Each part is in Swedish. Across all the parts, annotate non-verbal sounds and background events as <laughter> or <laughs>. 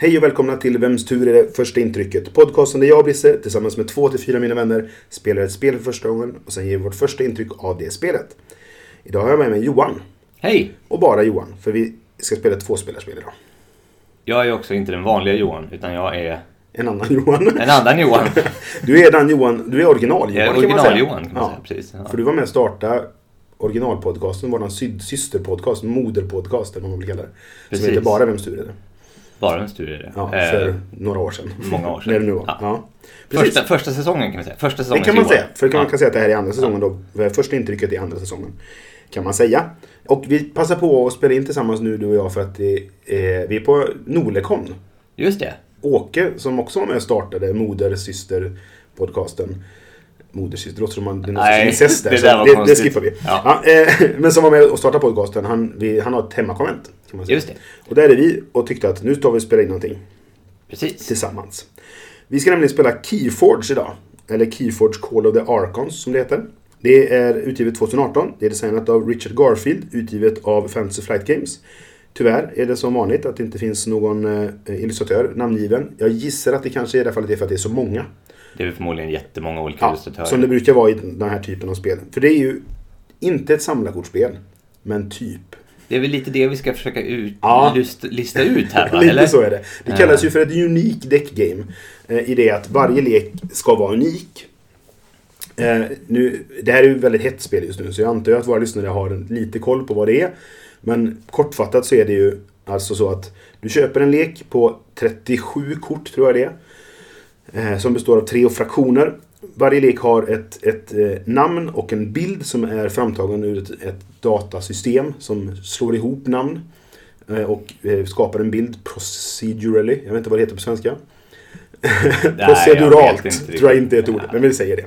Hej och välkomna till Vems tur är det första intrycket? Podcasten där jag och Brisse tillsammans med två till fyra mina vänner spelar ett spel för första gången och sen ger vi vårt första intryck av det spelet. Idag har jag med mig Johan. Hej! Och bara Johan, för vi ska spela ett tvåspelarspel idag. Jag är också inte den vanliga Johan, utan jag är En annan Johan. en annan Johan. <laughs> Du är den Johan, du är original-Johan kan man säga. original-Johan, kan man säga, precis, ja. För du var med och startade originalpodcasten, vår sy- systerpodcast, moderpodcast eller vad man vill kalla det. Som Precis. heter bara Vems tur är det? Bara en studie det. Ja, Eh, för några år sedan. många år sedan. Det nu var. Ja. Ja. Första, första säsongen kan vi säga. Första Det säsongen kan man säga. För man kan säga att det här är andra säsongen då. För Första intrycket är andra säsongen. Kan man säga. Och vi passar på att spela in tillsammans nu du och jag för att det, eh, vi är på Nolekon. Just det. Åke som också var med och startade Moder Syster podcasten. Modersyster, det låter som man, det Nej, incest där. det där det, det skippar vi. Ja. Ja, eh, <laughs> men som var med och startade podcasten, han, vi, han har ett hemmakonvent. Kan man säga. Just det. Och där är vi och tyckte att nu tar vi och spelar in någonting Precis. tillsammans. Vi ska nämligen spela Keyforge idag. Eller Keyforge Call of the Archons som det heter. Det är utgivet 2018. Det är designat av Richard Garfield, utgivet av Fantasy Flight Games. Tyvärr är det som vanligt att det inte finns någon eh, illustratör namngiven. Jag gissar att det kanske i det här fallet är för att det är så många. Det är förmodligen jättemånga olika Ja, illustratörer. som det brukar vara i den här typen av spel. För det är ju inte ett samlarkortspel, men typ. Det är väl lite det vi ska försöka ut, Ja. lust, lista ut här <laughs> va? Lite Eller? så är det. Det kallas ju för ett unique deck game. Eh, I det att varje lek ska vara unik. Eh, nu, det här är ju ett väldigt hett spel just nu så jag antar att våra lyssnare har lite koll på vad det är. Men kortfattat så är det ju alltså så att du köper en lek på 37 kort tror jag det är. Eh, som består av tre fraktioner. Varje lek har ett, ett eh, namn och en bild som är framtagen ur ett, ett datasystem som slår ihop namn. Eh, och skapar en bild procedurally. Jag vet inte vad det heter på svenska. <laughs> jag Proceduralt inte tror jag inte är ett ord, men vi säger det.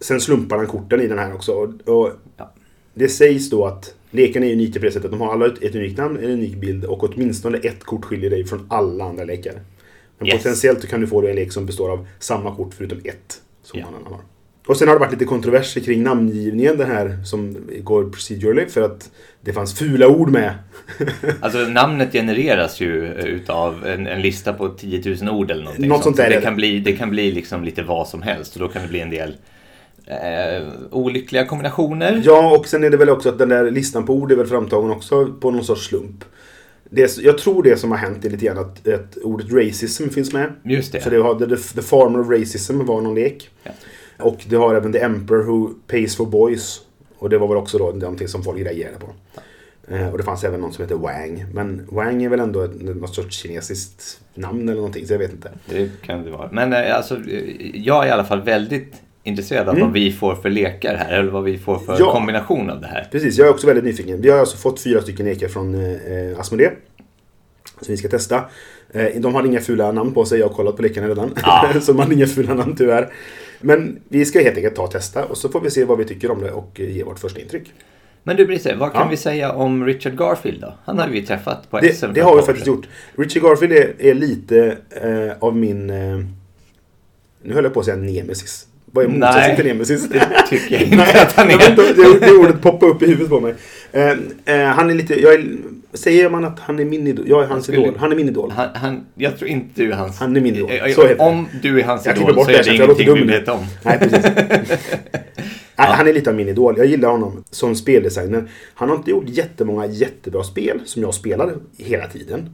Sen slumpar han korten i den här också. Och, och Ja. Det sägs då att leken är unika på det sättet de har alla ett, ett unikt namn, en unik bild och åtminstone ett kort skiljer dig från alla andra lekar. Men Yes. potentiellt kan du få en lek som består av samma kort förutom ett som någon annan har. Och sen har det varit lite kontroverser kring namngivningen den här som går procedurally för att det fanns fula ord med. <laughs> Alltså namnet genereras ju eh, utav en, en lista på 10 000 ord eller någonting. Något sånt Så där är det, det. kan bli, det kan bli liksom lite vad som helst och då kan det bli en del eh, olyckliga kombinationer. Ja, och sen är det väl också att den där listan på ord är väl framtagen också på någon sorts slump. Det, jag tror det som har hänt är lite grann att, att ordet racism finns med. Just det. Så det har, the, the Farmer of Racism var någon lek. Ja. Och det har även The Emperor Who Pays for Boys. Och det var väl också då någonting som folk reagerade på. Eh, och det fanns även någon som heter Wang. Men Wang är väl ändå ett, något sorts kinesiskt namn eller någonting, så jag vet inte. Det kan det vara. Men eh, alltså, eh, jag är i alla fall väldigt intresserad av vad vi får för lekar här. Eller vad vi får för Mm. Ja. kombination av det här. Precis, jag är också väldigt nyfiken. Vi har alltså fått fyra stycken lekar från eh, Asmodee. Som vi ska testa. Eh, de har inga fula namn på sig, jag har kollat på lekarna redan. Ja. så de har inga fula namn tyvärr. Men vi ska helt enkelt ta och testa och så får vi se vad vi tycker om det och eh, ge vårt första intryck. Men du Brisse, vad kan Ja. vi säga om Richard Garfield då? Han har vi träffat på Det, SM. det för har vi faktiskt gjort. Richie Garfield är, är lite eh, av min... Eh, nu höll jag på att säga nemesis. Vad är motsatsen till nemesis? Det tycker jag <laughs> inte Nej, att han är. inte, det, det ordet poppade upp i huvudet på mig. Eh, eh, han är lite... Jag är, säger man att han är min idol? Jag är hans skulle- idol. Han är min idol. Han, han, jag tror inte du är hans... Han är min idol. Så heter det. Om du är hans Jag idol bort så det är det låter ingenting vi vet om. Nej, precis. <laughs> Nej, Han är lite av min idol. Jag gillar honom som speldesigner. Han har inte gjort jättemånga jättebra spel som jag spelar hela tiden.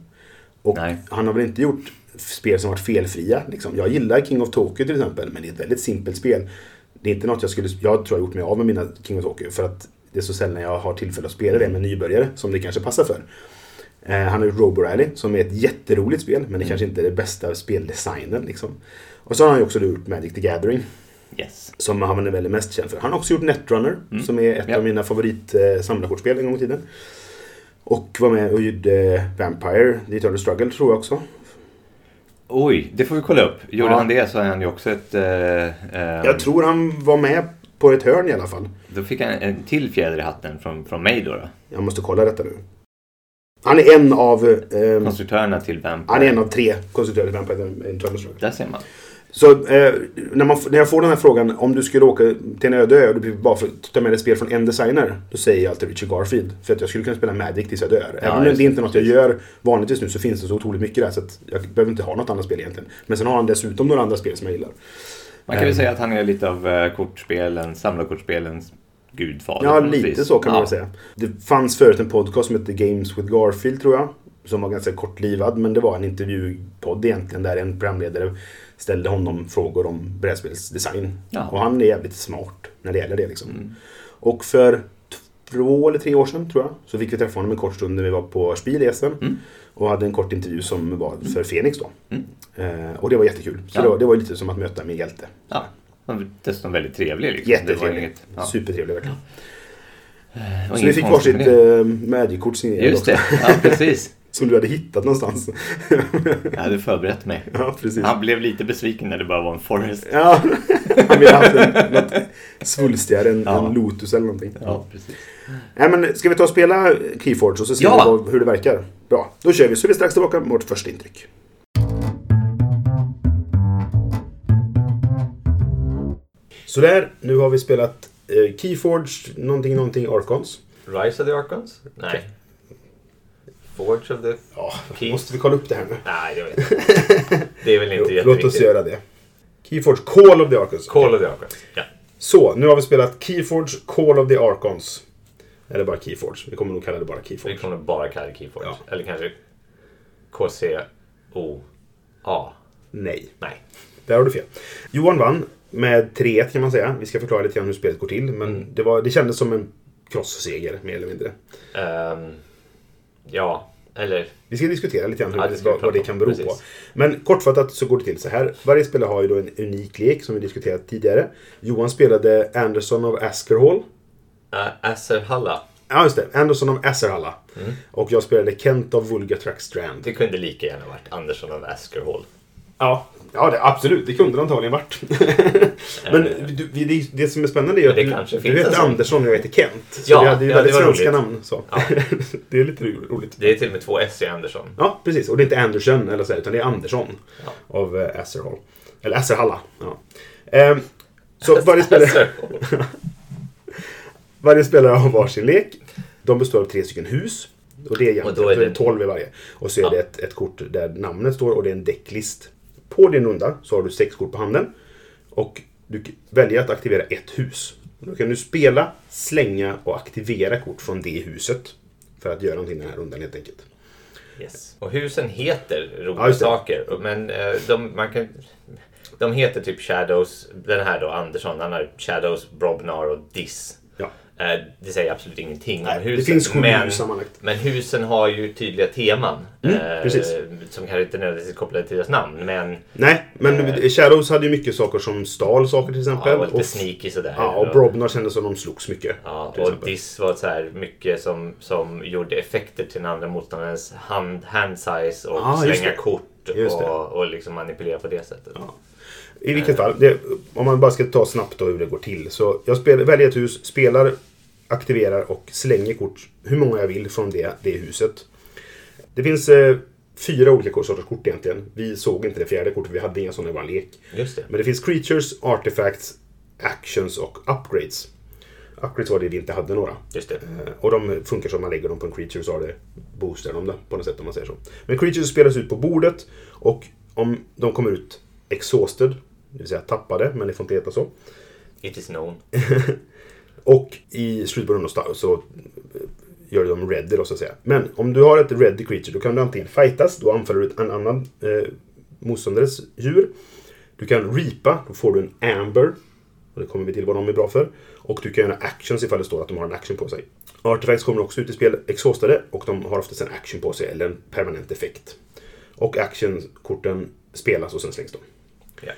Och Nej. han har väl inte gjort spel som varit felfria. Liksom. Jag gillar King of Tokyo till exempel, men det är ett väldigt simpelt spel. Det är inte något jag skulle... Jag tror jag gjort mig av med mina King of Tokyo för att det är så sällan jag har tillfälle att spela det med nybörjare som det kanske passar för. Eh, han har gjort Robo Rally som är ett jätteroligt spel, men det kanske inte är det bästa speldesignen. Liksom. Och så har han ju också gjort Magic the Gathering. Yes. Som han är väl mest känd för. Han har också gjort Netrunner. Som är ett Ja. av mina favorit eh, samlarkortspel en gång i tiden. Och var med och gjorde Vampire, The Eternal Struggle tror jag också. Oj, det får vi kolla upp. Gjorde Ja. han det så är han ju också ett... Eh, eh, Jag tror han var med på ett hörn i alla fall. Då fick han en till fjäder i hatten från, från mig då. då. Jag måste kolla detta nu. Han är en av... ehm, Konstruktörerna till Vampire. han är en av tre konstruktörer till Vampire. Där ser man. Så eh, när, man, när jag får den här frågan om du skulle åka till en öde ö och du bara för ta med dig spel från en designer. Då säger jag alltid Richard Garfield. För att jag skulle kunna spela Magic tills jag dör. Även om det inte är något jag gör vanligtvis nu så finns det så otroligt mycket där. Så att jag behöver inte ha något annat spel egentligen. Men sen har han dessutom några andra spel som jag gillar. Man kan väl Ehm. säga att han är lite av eh, kortspelen, samlarkortspelens gudfader. Ja, lite vis. så kan man Ja. väl säga. Det fanns förut en podcast som hette Games with Garfield tror jag. Som var ganska kortlivad men det var en intervjupodd egentligen där en programledare ställde honom frågor om brädspelsdesign. Ja. Mm. Och han är jävligt smart när det gäller det liksom. Och för två eller tre år sedan tror jag så fick vi träffa honom en kort stund när vi var på Spiel. Mm. Och hade en kort intervju som var för Fenix då. Eh, och det var jättekul. Så Ja. det, var, det var lite som att möta min hjälte. Ja, han var dessutom väldigt trevlig. Liksom. Jättetrevlig. inget, ja. Supertrevlig verkligen. var Så vi fick varsitt det. eh, Magic-kort signerat Just också. det, ja precis. Som du hade hittat någonstans. <laughs> Jag hade förberett mig. ja, precis. Han blev lite besviken när det bara var en Forest. Ja, han ville haft en, något svulstigare, en, Ja. en Lotus eller någonting. Ja, precis. Nej, men ska vi ta och spela Keyforge och så ser Ja! vi hur det verkar? Bra, då kör vi. Så är vi strax tillbaka med vårt första intryck. Sådär, nu har vi spelat eh, Keyforge, någonting, någonting Archons. Rise of the Archons? Nej. Forge of the... Ja, Keys? måste vi kolla upp det här nu? Nej, jag vet inte. <laughs> Det är väl inte Jo, Låt jätteviktigt. oss göra det. Keyforge Call of the Archons. Call of the Archons. Ja. Så, nu har vi spelat Keyforge Call of the Archons. Eller bara Keyforge. Vi kommer nog kalla det bara Vi Keyforge. kommer bara kalla det Keyforge. Ja. Eller kanske K-C-O-A. Nej, Nej. där har du fel. Johan vann med 3-1 kan man säga. Vi ska förklara lite grann hur spelet går till. Men Mm. det, var, det kändes som en cross-seger, mer eller mindre. Ehm, ja, eller... Vi ska diskutera lite grann hur, Ja, det vad, vad det kan bero på. Precis. Men kortfattat så går det till så här. Varje spelare har ju då en unik lek som vi diskuterat tidigare. Johan spelade Anderson of Askerhall. Uh, Asserhalla. Ja, just det. Anderson of Asserhalla. Mm. Och jag spelade Kent of Vulgatrack Strand. Det kunde lika gärna varit Andersson av Askerhall. Ja, ja det, absolut. Det kunde det antagligen varit. <laughs> Men du, det, det som är spännande är att du, du heter sån. Andersson och jag heter Kent. Så Ja, vi hade ju ja, väldigt svenska roligt. namn. Så. Ja. <laughs> det är lite ro- roligt. Det är till och med två S i Andersson. Ja, precis. Och det är inte Anderson eller så, utan det är Andersson Ja. av eh, Asserhall. Eller Asserhalla. Ja. Ehm, så <laughs> varje spelare, varje spelare har varsin lek. De består av tre stycken hus. Och det är jämnt. Och då är det är det- 12 i varje. Och så är det ett, ett kort där namnet står och det är en däcklist. På din runda så har du sex kort på handen. Och du väljer att aktivera ett hus. Då kan du spela, slänga och aktivera kort från det huset. För att göra någonting den här rundan helt enkelt. Yes. Och husen heter roliga Ja, saker. Men eh, de, man kan, de heter typ Shadows. Den här då, Andersson, han har Shadows, Brobnar och Diss. Eh, det säger absolut ingenting Nej, om det husen. finns sju men, sammanlagt. men husen har ju tydliga teman. Mm, eh. Som kanske inte nödvändigtvis är kopplade till deras namn. Men Nej, men Eh. Shadows hade ju mycket saker som stal saker till exempel. ja, var lite och, sneaky sådär. ja, och Brobnar kändes som de slogs mycket. Ja, och. Diss var så här mycket som, som gjorde effekter till den andra motståndarens hand, hand size och Ah, slänga det. kort det. och, och liksom manipulera på det sättet. Ja. I vilket fall, det, om man bara ska ta snabbt då hur det går till. Så jag spel, väljer ett hus, spelar, aktiverar och slänger kort hur många jag vill från det, det huset. Det finns eh, fyra olika sorters kort egentligen. Vi såg inte det fjärde kortet, vi hade inga sådana i vår lek. Just det. Men det finns creatures, artifacts, actions och upgrades. Upgrades var det vi inte hade några. Just det. Eh, Och de funkar som man lägger dem på en creature så har det boostar de det på något sätt om man säger så. Men creatures spelas ut på bordet och om de kommer ut exhausted, det vill säga tappade, men det får inte heta så. It is known. <laughs> Och i slutet på rundan så- eh, gör du dem ready då så att säga. Men om du har ett ready creature då kan du antingen fightas, då anfaller du en annan eh, motståndares djur. Du kan reapa, då får du en amber. Och det kommer vi till vad de är bra för. Och du kan göra actions ifall det står att de har en action på sig. Artifacts kommer också ut i spel exhaustade och de har oftast en action på sig eller en permanent effekt. Och actionkorten spelas och sen slängs de. Ja.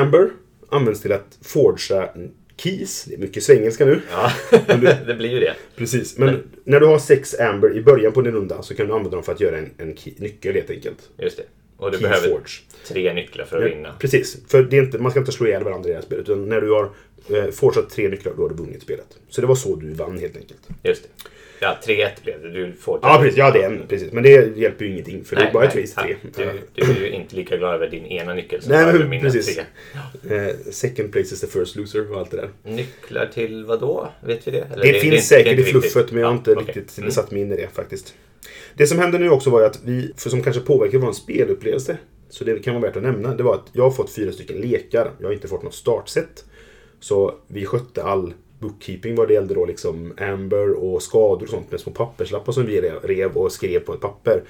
Amber används till att forgea keys. Det är mycket svengelska nu. Ja, <laughs> <laughs> det blir ju det. Precis, men, när du har sex amber i början på din runda så kan du använda dem för att göra en, en key, nyckel helt enkelt. Just det. Och du behöver Keyforge. tre nycklar för att vinna. Precis, för det är inte, man ska inte slå ihjäl varandra i det här spelet. Utan när du har eh, fortsatt tre nycklar, då har du vunnit spelet. Så det var så du vann helt enkelt. Just det. Ja, 3-1 blev det. Du får Ja, precis. Ja, det är en, precis. Men det hjälper ju ingenting, för det är bara ett race tre. Du, du är ju inte lika glad över din ena nyckel som Nej, över mina precis. tre. Eh, second place is the first loser och allt det där. Nycklar till vad då? Vet vi det? Eller Det, finns säkert i inte fluffet, riktigt. men jag har Ja, inte okej. riktigt Mm. satt mig in i det faktiskt. Det som hände nu också var ju att vi, för som kanske påverkar vår spelupplevelse, så det kan vara värt att nämna, det var att jag har fått fyra stycken lekar. Jag har inte fått något startset. Så vi skötte all bookkeeping vad det gällde då liksom Amber och skador och sånt med små papperslappar som vi rev och skrev på ett papper.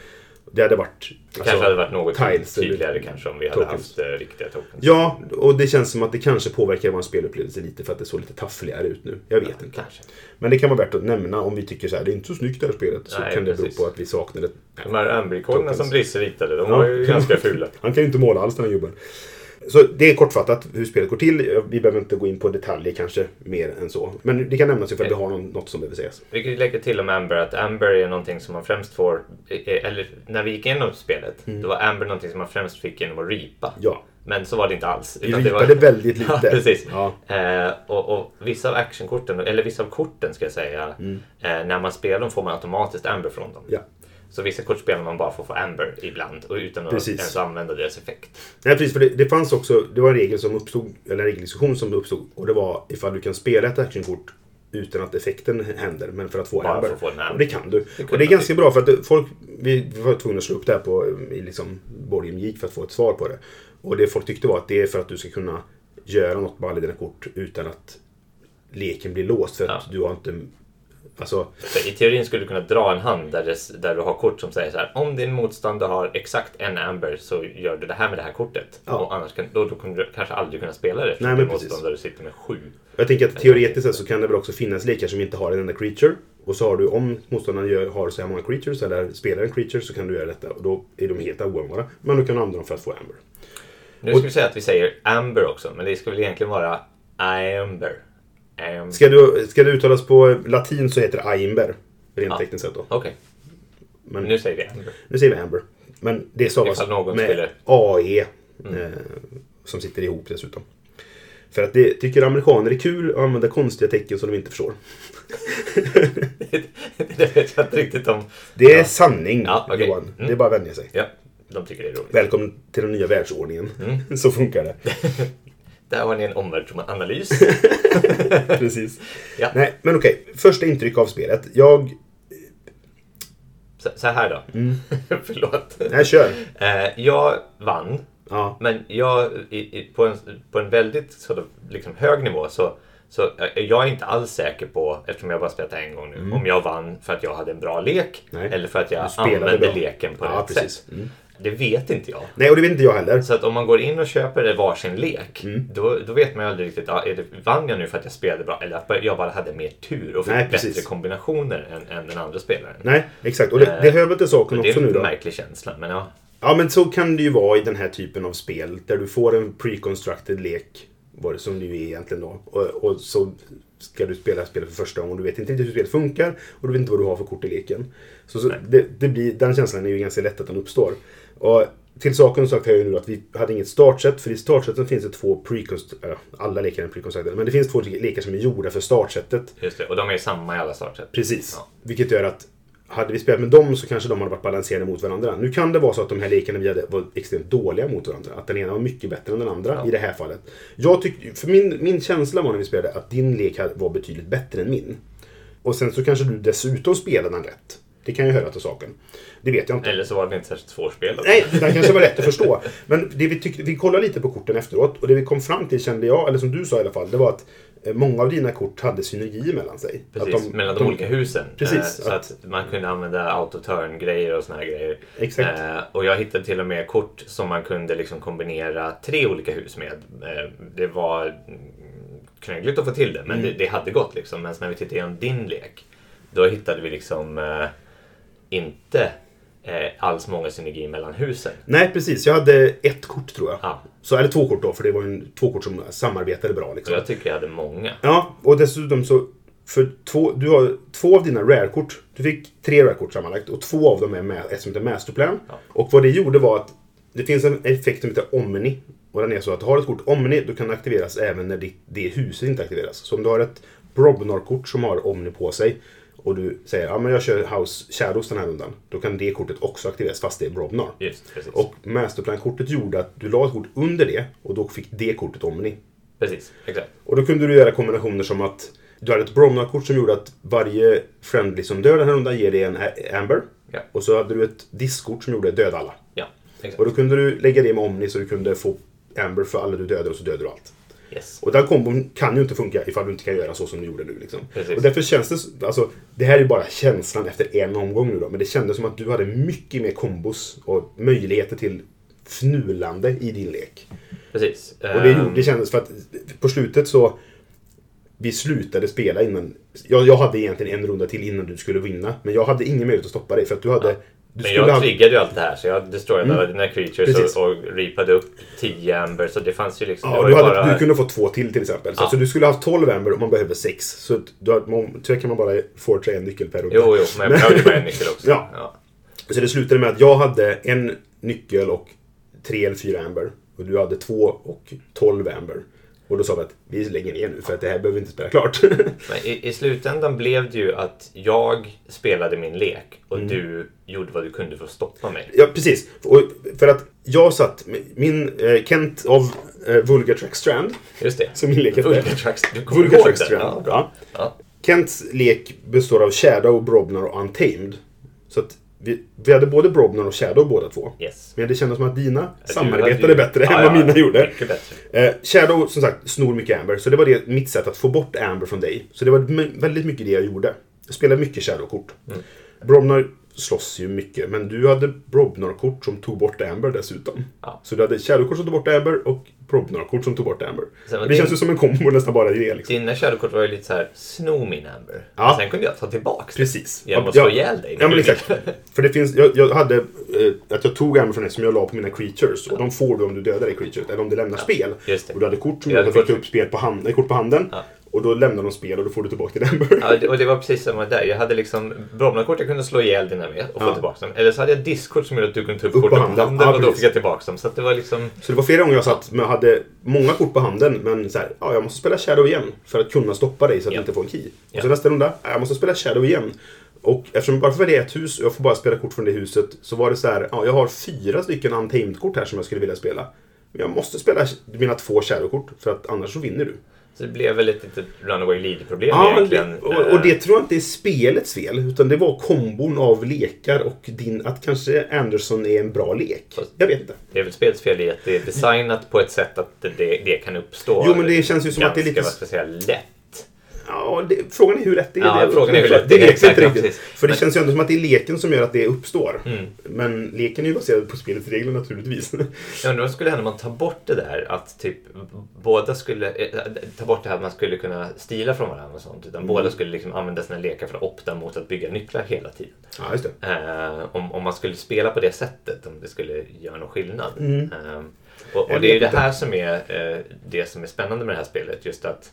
Det hade varit... Det kanske hade varit något tiles tydligare kanske om vi hade tokens. haft eh, riktiga tokens. Ja, och det känns som att det kanske påverkar vår spelupplevelse lite för att det såg lite taffligare ut nu. Jag vet inte. Kanske. Men det kan vara värt att nämna om vi tycker så här, det är inte så snyggt det här spelet. Så Nej, kan det precis. bero på att vi saknade... De här Tokens. som Brisse ritade, de Ja. var ju ganska fula. <laughs> Han kan ju inte måla alls den här gubben. Så det är kortfattat hur spelet går till. Vi behöver inte gå in på detaljer kanske mer än så. Men det kan nämnas ifall vi har någon, något som behöver sägas. Vi kan lägga till om Amber att Amber är någonting som man främst får, eh, eller när vi gick igenom spelet, då var Amber någonting som man främst fick genom att repa. Mm. Ja. Men så var det inte alls. Vi utan det ripade var... väldigt lite. <laughs> Ja, precis. Ja. Eh, och, och vissa av actionkorten, eller vissa av korten ska jag säga, eh, när man spelar dem får man automatiskt Amber från dem. Mm. Ja. Så vissa kort spelar man bara för att få Amber ibland och utan att Precis. ens använda deras effekt. Nej, precis. För det, det fanns också, det var en regel som uppstod, eller en regeldiskussion som uppstod. Och det var ifall du kan spela ett actionkort utan att effekten händer, men för att få Bara Amber. att få. Och det kan du. kunde och det är ganska bra för att det- folk, vi, var tvungna att slå upp det här på i liksom Geek för att få ett svar på det. Och det folk tyckte var att det är för att du ska kunna göra något med alla dina kort utan att leken blir låst. För att Ja. du har inte... Alltså, För I teorin skulle du kunna dra en hand där, det, där du har kort som säger så här. Om din motståndare har exakt en Amber så gör du det här med det här kortet. Ja. Och annars kan, då, då kommer du kanske aldrig kunna spela det eftersom Nej, din precis. motståndare sitter med sju. jag tänker att teoretiskt sett så kan det väl också finnas lekar som inte har en enda creature. Och så har du, om motståndaren gör, har så här många creatures, eller spelar en creature, så kan du göra detta. Och då är de helt oanvändbara. Men du kan använda dem för att få Amber. Nu ska vi säga att vi säger Amber också, men det ska väl egentligen vara Amber. Amber. Ska, du, ska det uttalas på latin så heter det Aimber. Rent Ja. tekniskt sett då. Okej, Men nu säger vi Amber. nu säger vi Amber. Men det stavas någon med skulle- AE. Eh, som sitter ihop dessutom. För att det tycker amerikaner är kul att använda konstiga tecken som de inte förstår. <laughs> det vet jag inte riktigt om. Det är Ja. sanning Ja, okej. Johan. Mm. Det är bara att vänja sig. Ja, de tycker det är roligt. Välkommen till den nya världsordningen. Mm. <laughs> Så funkar det. <laughs> Där har ni en omvärldsanalys. <laughs> Precis. Ja. Nej, men okej. Första intryck av spelet. Jag... Så, så här då. Mm. <laughs> Förlåt. Nej, kör. Eh, jag vann, Ja. men jag, i, i, på, en, på en väldigt då, liksom, hög nivå så, så eh, jag är inte alls säker på, eftersom jag bara spelat det en gång nu, om jag vann för att jag hade en bra lek Mm. Nej. eller för att jag använde bra. leken på Ja, rätt precis. sätt. Mm. Det vet inte jag. Nej, och det vet inte jag heller. Så att om man går in och köper varsin lek, Mm. då, då vet man ju aldrig riktigt, är det, vann jag nu för att jag spelade bra eller att jag bara hade mer tur och fick Nej, bättre kombinationer än, än den andra spelaren. Nej, exakt. Och det, det hör väl till saken Och det också är nu en då. märklig känsla, men ja. Ja, men så kan det ju vara i den här typen av spel. Där du får en pre-constructed lek. Vad det som det ju är egentligen då. Och, och så ska du spela spelet för första gången. Du vet inte riktigt hur spelet funkar. Och du vet inte vad du har för kort i leken. Så, så det, det blir, den känslan är ju ganska lätt att den uppstår. Och till saken sagt har jag ju nu att vi hade inget startset. För i startsetet finns det två pre-constructed... Alla lekar är pre-constructed. Men det finns två lekar som är gjorda för startsetet. Just det, och de är samma i alla startsätt. Precis. Ja. Vilket gör att hade vi spelat med dem så kanske de hade varit balanserade mot varandra. Nu kan det vara så att de här lekarna vi hade var extremt dåliga mot varandra. Att den ena var mycket bättre än den andra Ja. i det här fallet. Jag tyck, för min, min känsla var när vi spelade att din lek var betydligt bättre än min. Och sen så kanske du dessutom spelade den rätt. Det kan ju höra till saken. Det vet jag inte. Eller så var det inte särskilt svårspelat. Nej, den kanske var lätt att förstå. Men det vi, tyckte, vi kollade lite på korten efteråt och det vi kom fram till kände jag, eller som du sa i alla fall, det var att eh, många av dina kort hade synergi mellan sig. Precis, att mellan de, olika husen. Precis, Eh, så att- att, man kunde använda autoturn-grejer och såna här grejer. Exakt. Eh, och jag hittade till och med kort som man kunde liksom kombinera tre olika hus med. Eh, det var knöggligt att få till det, men Mm. det, det hade gått liksom. Men när vi tittade igenom din lek, då hittade vi liksom eh, inte eh, alls många synergier mellan husen. Nej, precis. Jag hade ett kort tror jag. Ja. Så, eller två kort då, för det var ju en, två kort som samarbetade bra. Så Liksom. jag tycker jag hade många. Ja, och dessutom så... För två, du har två av dina rare-kort. Du fick tre rare-kort sammanlagt och två av dem är med, ett som heter Masterplan. Ja. Och vad det gjorde var att det finns en effekt som heter Omni. Och den är så att har du ett kort Omni, då kan det aktiveras även när ditt, det huset inte aktiveras. Så om du har ett Brobnar-kort som har Omni på sig och du säger ja men jag kör House Shadows den här rundan. Då kan det kortet också aktiveras fast det är Brobnar. Just, precis. Och Masterplan-kortet gjorde att du la ett kort under det och då fick det kortet Omni. Precis, exakt. Och då kunde du göra kombinationer som att du hade ett Bromnar-kort som gjorde att varje friendly som dör den här rundan ger dig en Amber. Ja. Och så hade du ett diskkort som gjorde döda alla. Ja, exakt. Och då kunde du lägga det med Omni så du kunde få Amber för alla du dödar och så dödar du allt. Yes. Och den kombon kan ju inte funka ifall du inte kan göra så som du gjorde nu. Liksom. Precis. Och därför känns det, alltså, det här är ju bara känslan efter en omgång nu då, men det kändes som att du hade mycket mer kombos och möjligheter till fnulande i din lek. Precis. Och det, Ehm, det kändes för att på slutet så vi slutade spela innan. Jag, jag hade egentligen en runda till innan du skulle vinna. Men jag hade ingen möjlighet att stoppa dig för att du hade... Du Men jag ha- triggade ju allt det här så jag destroyade alla dina creatures Precis. och, och reapade upp 10 amber så det fanns ju liksom... Ja, du, ju hade, bara... du kunde få två till till exempel. Så, Ja. så du skulle ha haft 12 Amber och man behöver 6. Så du har, man, tyvärr kan man bara fortra en nyckel per runda. Jo, jo, men jag behövde bara en nyckel också. <laughs> Ja. Så det slutade med att jag hade en nyckel och tre eller fyra Amber. Och du hade två och 12 Amber. Och då sa vi att vi lägger ner nu för att det här behöver vi inte spela klart. <laughs> Men i, i slutändan blev det ju att jag spelade min lek och Mm. du gjorde vad du kunde för att stoppa mig. Ja, precis. Och för att jag satt, min eh, Kent av eh, Vulgar Track Strand, Just det. som min lek hette. Vulgatrax. Du kommer Vulgar Track? Strand. Ja, bra. Ja. Kents lek består av Shadow, Brobnar och Untamed. Så att vi, vi hade både Brobnar och Shadow båda två. Yes. Men det kändes som att dina Du samarbetade ju- bättre Ja, än vad ja, mina gjorde. Eh, Shadow, som sagt, snor mycket Amber. Så det var det, mitt sätt att få bort Amber från dig. Så det var väldigt mycket det jag gjorde. Jag spelade mycket Shadow-kort. Mm. Brobnar slåss ju mycket, men du hade Brobnar-kort som tog bort Amber dessutom. Ja. Så du hade Shadow-kort som tog bort Amber och Brobnar-kort som tog bort Amber. Sen Det din- känns ju som en kombo nästan bara i det. Liksom. Dina shadowkort var ju lite så här, sno min amber. Ja. Sen kunde jag ta tillbaks det. Precis. Genom att Ja, slå ihjäl dig. Ja, men exakt. <laughs> För det finns, jag, jag hade, eh, att jag tog Amber från det som jag la på mina creatures. Och de får du om du dödar det creaturet, eller om du lämnar spel. Och du hade kort som Jag hade fick upp spel på, hand, kort på handen. Och då lämnar de spel och då får du tillbaka din Amber. Ja, det- och det var precis samma där. Jag hade liksom Bromna-kort jag kunde slå ihjäl dina med och få Ja. tillbaka dem. Eller så hade jag diskkort som gjorde att du kunde ta upp Upp på korten på handen. Ja, och då fick jag tillbaka dem. Så det var liksom... Så det var flera gånger jag satt med hade många kort på handen men så här, ja jag måste spela Shadow igen för att kunna stoppa dig så att Ja. du inte får en key. Och så nästa runda, ja, jag måste spela Shadow igen. Och eftersom bara för det är ett hus och jag får bara spela kort från det huset så var det så här, ja jag har fyra stycken Untamed-kort här som jag skulle vilja spela. Men jag måste spela mina två Shadow-kort för att annars så vinner du. Så det blev väl ett litet runaway lead-problem Ja, egentligen. det, och, och det tror jag inte är spelets fel utan det var kombon av lekar och din, att kanske Anderson är en bra lek. Jag vet inte. Det är väl spelets fel i att det är designat på ett sätt att det, det kan uppstå. Jo, men det känns ju som att det är lite- Ganska, lätt. Ja, det, frågan är hur rätt det är. Ja, det, frågan är hur lätt det det är, exakt, inte ja, riktigt. För det Men- känns ju ändå som att det är leken som gör att det uppstår. Mm. Men leken är ju baserad på spelets regler naturligtvis. <laughs> Jag undrar vad skulle hända om man tar bort det där att typ båda skulle eh, ta bort det här att man skulle kunna stila från varandra och sånt. Utan Mm. båda skulle liksom använda sina lekar för att opta mot att bygga nycklar hela tiden. ja, just det. Eh, om, om man skulle spela på det sättet, om det skulle göra någon skillnad. Mm. Eh, och, och det är ju det här som är det som är spännande med det här spelet. Just att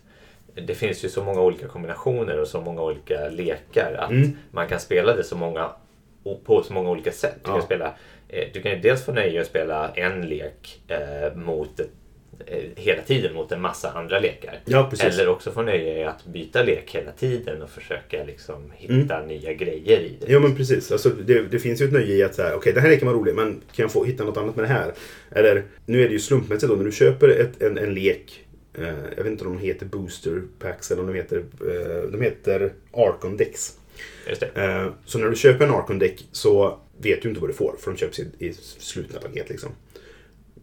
det finns ju så många olika kombinationer och så många olika lekar. Att Mm. man kan spela det så många, på så många olika sätt. Du kan, Ja. spela, eh, du kan ju dels få nöje att spela en lek eh, mot ett, eh, hela tiden mot en massa andra lekar. Ja. Eller också få nöje i att byta lek hela tiden och försöka liksom hitta nya grejer i det. Jo men precis. Alltså, det, det finns ju ett nöje i att säga, okej den här leken var rolig men kan jag få hitta något annat med det här? Eller, nu är det ju slumpmässigt då, när du köper ett, en, en lek, jag vet inte om de heter Booster Packs eller om de heter, eh, de heter Arcon Decks. Just det. Eh, så när du köper en Arcon Deck så vet du inte vad du får för de köps i, i slutna paket liksom.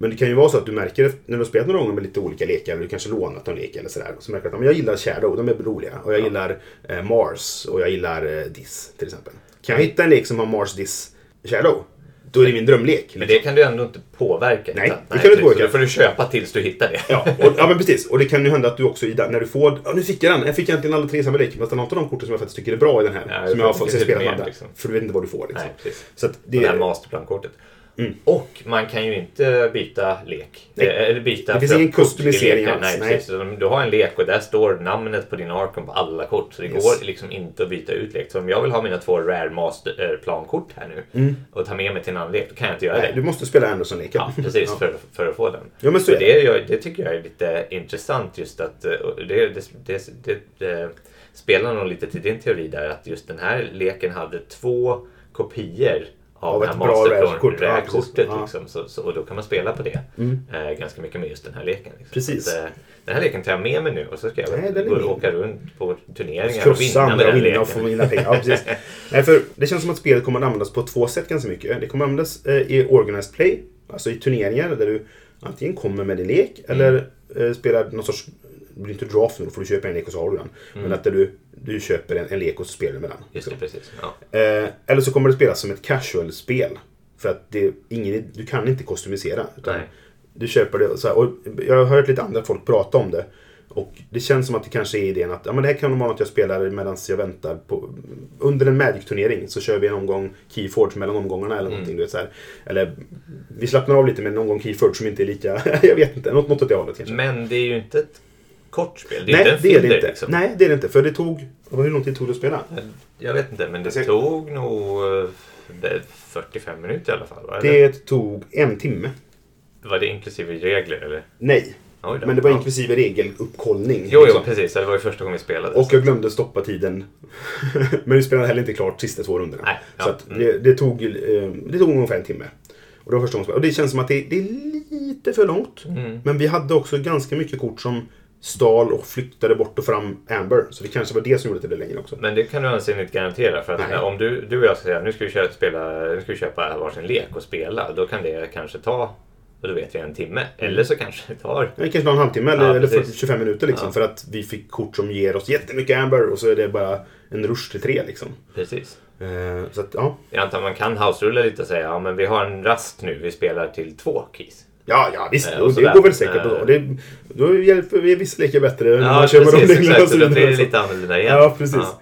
Men det kan ju vara så att du märker när du har spelat några gånger med lite olika lekar, eller du kanske lånat någon lek eller sådär. Så märker du att "Ja, jag gillar Shadow, de är roliga. Och jag gillar eh, Mars och jag gillar eh, Diss till exempel. Kan jag hitta en lek som har Mars, Diss, Shadow? Då är det min drömlek. Men det kan du ändå inte påverka. Nej, utan- det kan du inte så påverka. Det får du köpa tills du hittar det. Ja, och, ja, men precis. Och det kan ju hända att du också, den- när du får... Ja, nu fick jag den! Jag fick egentligen alla tre i samma lek. Men något av de korten som jag faktiskt tycker är bra i den här. Ja, som jag har fått lite spelat med andra. liksom. För du vet inte vad du får liksom. Nej, precis. Så att det, Det här masterplankortet. Och man kan ju inte byta lek. Nej. Eh, Eller byta Det finns ingen customisering alls, Nej, nej. precis. Du har en lek och där står namnet på din Arkham på alla kort. Så det Yes. går liksom inte att byta ut lek. Så om jag vill ha mina två Rare Master plankort här nu och ta med mig till en annan lek, då kan jag inte göra Mm. Nej, det. du måste spela Anderson-leken. Ja, precis. För, för att få den. Ja, men så är det. det, det tycker jag är lite intressant just att eh, det, det, det spelar nog lite till din teori där att just den här leken hade två kopior av, Av det ett här bra ja, precis. Rare-kortet. Ja. liksom, så, så, och då kan man spela på det eh, ganska mycket med just den här leken. Liksom. Precis. Att, eh, den här leken tar jag med mig nu och så ska jag Nej, den gå och åka runt på turneringar och vinna med andra och den vinna och få vinna pengar. Ja. <laughs> Nej, för det känns som att spelet kommer att användas på två sätt ganska mycket. Det kommer att användas eh, i organized play, alltså i turneringar där du antingen kommer med din lek eller eh, spelar någon sorts, det blir inte draft nu, får du köpa en lek och så har du den. Men att du, du köper en, en lek och så spelar du med den. Just det, precis. Ja. Eh, eller så kommer det spelas som ett casual-spel. För att det, ingen, du kan inte Nej. du köper det. Så här, och jag har hört lite andra folk prata om det. Och det känns som att det kanske är idén att ja, men det här kan vara något jag spelar medan jag väntar på... Under en Magic-turnering så kör vi en omgång Keyforge mellan omgångarna eller någonting. Du vet, så här. Eller vi slappnar av lite med en omgång Keyforge som inte är lika... <laughs> jag vet inte, något, något åt det hållet kanske. Men det är ju inte ett kort spel. Det är Nej, det är det inte. Liksom. Nej, det är det inte. För det tog... Hur lång tid tog det att spela? Jag vet inte, men det Alltså- tog nog eh, det- 45 minuter i alla fall. Va? Det tog en timme. Var det inklusive regler eller? Nej. Då. Men det var Ja. inklusive regeluppkollning. Jo, jo, liksom. precis. Det var ju första gången vi spelade. Och jag glömde stoppa tiden. <laughs> Men vi spelade heller inte klart sista två rundorna. Nej, ja, så mm. det, det, tog, eh, det tog ungefär en timme. Och det var första gången. Och det känns som att det, det är lite för långt. Mm. Men vi hade också ganska mycket kort som stal och flyttade bort och fram Amber. Så det kanske var det som gjorde att det blev längre också. Men det kan du anse inte garantera. För att om du, du och jag ska säga nu ska vi köpa, spela, nu ska vi köpa varsin lek och spela. Då kan det kanske ta, och då vet vi, en timme. Eller så kanske det tar... Det kanske tar en halvtimme eller, Ja, eller precis. 40, 25 minuter liksom. Ja. För att vi fick kort som ger oss jättemycket Amber och så är det bara en rush till tre liksom. Precis. Eh, så att ja. Jag antar man kan house-rulla lite och säga ja men vi har en rast nu, vi spelar till två keys. Ja, ja visst. Eh, det går väl säkert Eh. då. Det, då hjälper vi vissa lekar bättre. när Ja, man kör med precis. reglerna Exakt, så blir det Så- lite annorlunda igen. Ja, precis. Ja.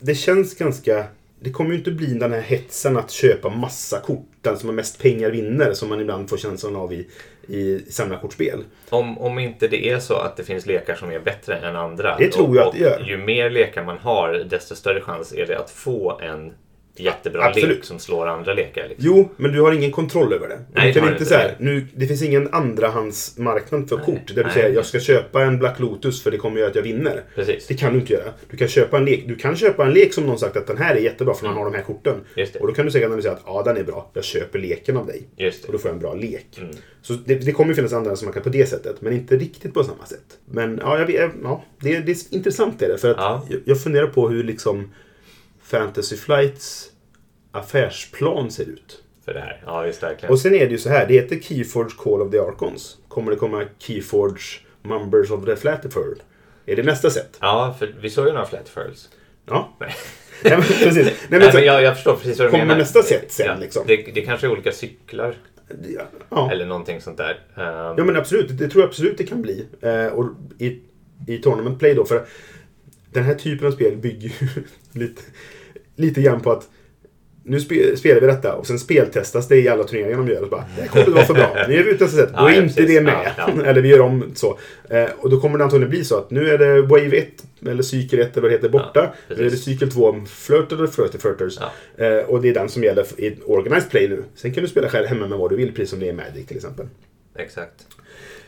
Det känns ganska... Det kommer ju inte bli den här hetsen att köpa massa kort. Den som har mest pengar vinner, som man ibland får känslan av i, i samlarkortspel. Om, om inte det är så att det finns lekar som är bättre än andra. Det tror och, jag att det gör. Ju mer lekar man har, desto större chans är det att få en jättebra Absolut. lek som slår andra lekar. Liksom. Jo, men du har ingen kontroll över det. Nej, du kan inte så här, nu, det finns ingen andrahandsmarknad för Nej, kort. Där du nej. säger jag ska köpa en Black Lotus för det kommer göra att jag vinner. Precis. Det kan du inte göra. Du kan köpa en lek, du kan köpa en lek som någon sagt att den här är jättebra för man har de här korten. Och då kan du säkert analysera att ja, den är bra. Jag köper leken av dig. Och då får jag en bra lek. Mm. Så det, det kommer ju finnas andra som man kan på det sättet. Men inte riktigt på samma sätt. Men ja, jag ja det, det är intressant är det. För att Ja. jag, jag funderar på hur liksom Fantasy Flights affärsplan ser ut. För det här. Ja, visst verkligen. Och sen är det ju så här. Det heter Keyforge Call of the Archons. Kommer det komma Keyforge Members of the Flatterford? Är det nästa sätt? Ja, för vi såg ju några flat furls. Ja. Nej. <laughs> Nej, men, precis. <laughs> Nej, men, Nej, men jag, jag förstår precis vad du Kommer menar. nästa set sen, liksom? Det, det kanske är olika cyklar ja. eller någonting sånt där. Ehm, Ja men absolut, det tror jag absolut det kan bli. Eh, och i, i Tournament Play då, för den här typen av spel bygger ju <laughs> lite, lite grann på att nu spe, spelar vi detta och sen speltestas det i alla turneringar de gör. Och så bara, det kommer inte vara för bra. Nu gör vi ut nästa sätt. Då är ja, inte precis. det med. Ja, ja. eller vi gör om så. Eh, och då kommer det antagligen bli så att nu är det Wave 1 eller cykel 1 eller vad det heter borta. Nu är det cykel 2 Flirt eller Flirty Flirters. Eh, och det är den som gäller i Organized Play nu. Sen kan du spela själv hemma med vad du vill, precis som det är i Magic till exempel. Exakt.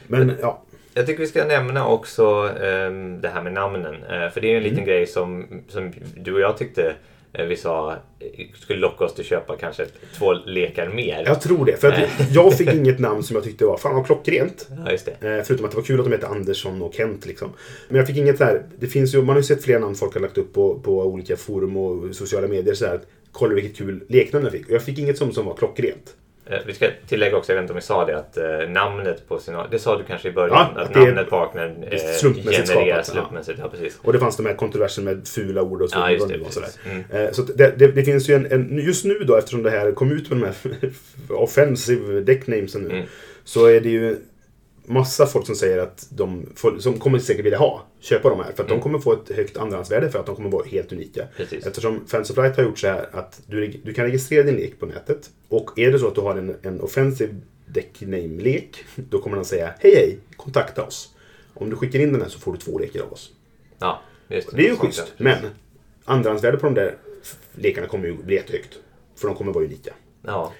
Men ja, Jag tycker vi ska nämna också ehm, det här med namnen. Eh, för det är en liten Mm. grej som, som du och jag tyckte eh, vi sa eh, skulle locka oss till att köpa kanske två lekar mer. Jag tror det. För <laughs> jag fick inget namn som jag tyckte var fan vad klockrent. Ja, förutom att det var kul att de hette Andersson och Kent. Liksom. Men jag fick inget där. Det finns ju, man har ju sett flera namn folk har lagt upp på, på olika forum och sociala medier. Så här, Kolla vilket kul leknamn jag fick. Och jag fick inget som, som var klockrent. Eh, Vi ska tillägga också, jag vet inte om vi sa det, att eh, namnet på sina... Det sa du kanske i början, Ja, att att namnet på är eh, slumpmässigt genereras skapat, ja. slumpmässigt. Ja, precis. Och det fanns de här kontroversen med fula ord och. Ja, det, var, sådär. Mm. Eh, Så det, det, det finns ju en, en, just nu då eftersom det här kom ut med de här <laughs> offensive decknamesen nu. Mm. Så är det ju massa folk som säger att de folk- som kommer säkert vilja ha, köpa de här. För att Mm. de kommer få ett högt andrahandsvärde för att de kommer vara helt unika. Precis. Eftersom Fancy Flight har gjort så här att du, du kan registrera din lek på nätet. Och är det så att du har en, en offensive deck name-lek, då kommer den säga hej hej, kontakta oss. Om du skickar in den här så får du två lekar av oss. Ja, just Det är ju schysst, ja. men andrahandsvärdet på de där lekarna kommer ju bli jättehögt. För de kommer vara unika. Ja.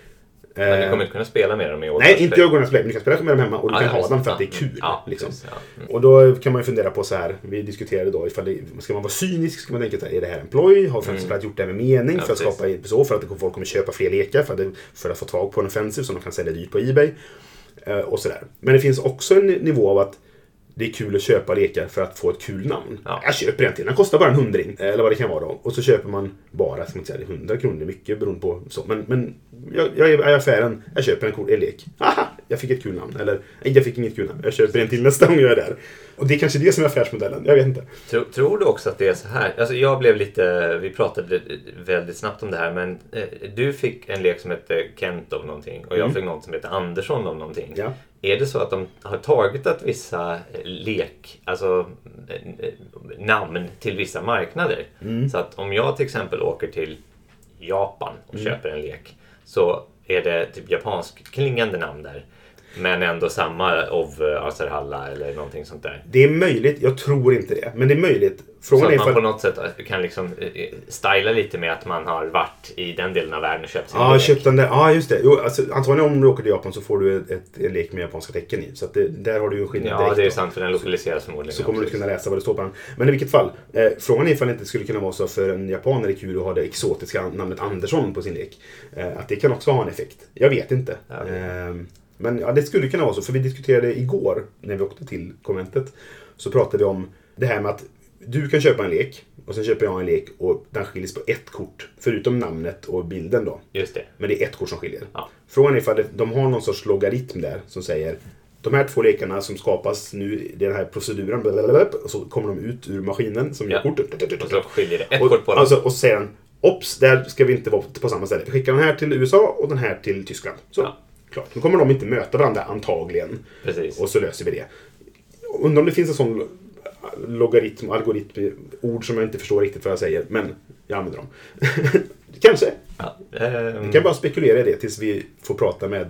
Men du Eh, kommer inte kunna spela med dem i år. Nej, inte ögonen play, men du kan spela med dem hemma och du Ja, kan ja, ha dem för att det är kul. Ja, liksom. Mm. Och då kan man ju fundera på så här, vi diskuterade då ifall det, ska man vara cynisk ska man tänka så här, är det här en ploj? Har Fantasy Flight gjort det här med mening Mm. För att skapa så? För att folk kommer köpa fler lekar för att, för att få tag på en offensiv som de kan sälja dyrt på Ebay. Eh, och sådär. Men det finns också en nivå av att det är kul att köpa lekar för att få ett kul namn. Ja. Jag köper en till, den kostar bara en hundring. Eller vad det kan vara då. Och så köper man bara, ska man säga, 100 kronor, mycket beroende på så. Men, men jag, jag är i affären, jag köper en cool lek. Aha, jag fick ett kul namn. Eller, nej jag fick inget kul namn. Jag en till nästa gång jag är där. Och det är kanske det som är affärsmodellen, jag vet inte. Tror, tror du också att det är så här? Alltså jag blev lite, vi pratade väldigt snabbt om det här, men eh, du fick en lek som hette Kent av någonting och jag fick något som hette Andersson av någonting. Mm. Ja. Är det så att de har tagit att vissa eh, lek, alltså eh, namn till vissa marknader? Mm. Så att om jag till exempel åker till Japan och Mm. köper en lek så är det typ japansk klingande namn där. Men ändå samma of eh, Aserhalla eller någonting sånt där. Det är möjligt, jag tror inte det. Men det är möjligt. Så Frågan att är man på ifall... något sätt kan liksom eh, styla lite med att man har varit i den delen av världen och köpt sin Ja, lek. köpt den där. Ja, just det. Jo, alltså, antagligen om du åker till Japan så får du ett, ett, en lek med japanska tecken i. Så att det, där har du ju en skillnad Ja, direkt det är sant för den lokaliseras förmodligen. Så kommer du kunna läsa vad det står på den. Men i vilket fall. Eh, frågan är ifall det inte skulle kunna vara så för en japan är det kul att ha det exotiska namnet Andersson på sin lek. Eh, att det kan också ha en effekt. Jag vet inte. Ja, det- Eh, men ja, det skulle kunna vara så. För vi diskuterade igår när vi åkte till konventet. Så pratade vi om det här med att du kan köpa en lek. Och sen köper jag en lek och den skiljs på ett kort. Förutom namnet och bilden då. Just det. Men det är ett kort som skiljer. Ja. Frågan är ifall de har någon sorts logaritm där som säger de här två lekarna som skapas nu i den här proceduren blablabla, och så kommer de ut ur maskinen som gör Ja. kort. Och så skiljer det ett Och, kort på dem. alltså, och så säger Ops, där ska vi inte vara på samma ställe. Vi skickar den här till USA och den här till Tyskland. Så, Ja. Klart. Nu kommer de inte möta varandra antagligen. Precis. Och så löser vi det. Undrar om det finns en sån logaritm, algoritm, ord som jag inte förstår riktigt vad jag säger. Men jag använder dem. <laughs> Kanske. Ja. ehm, Vi kan bara spekulera i det tills vi får prata med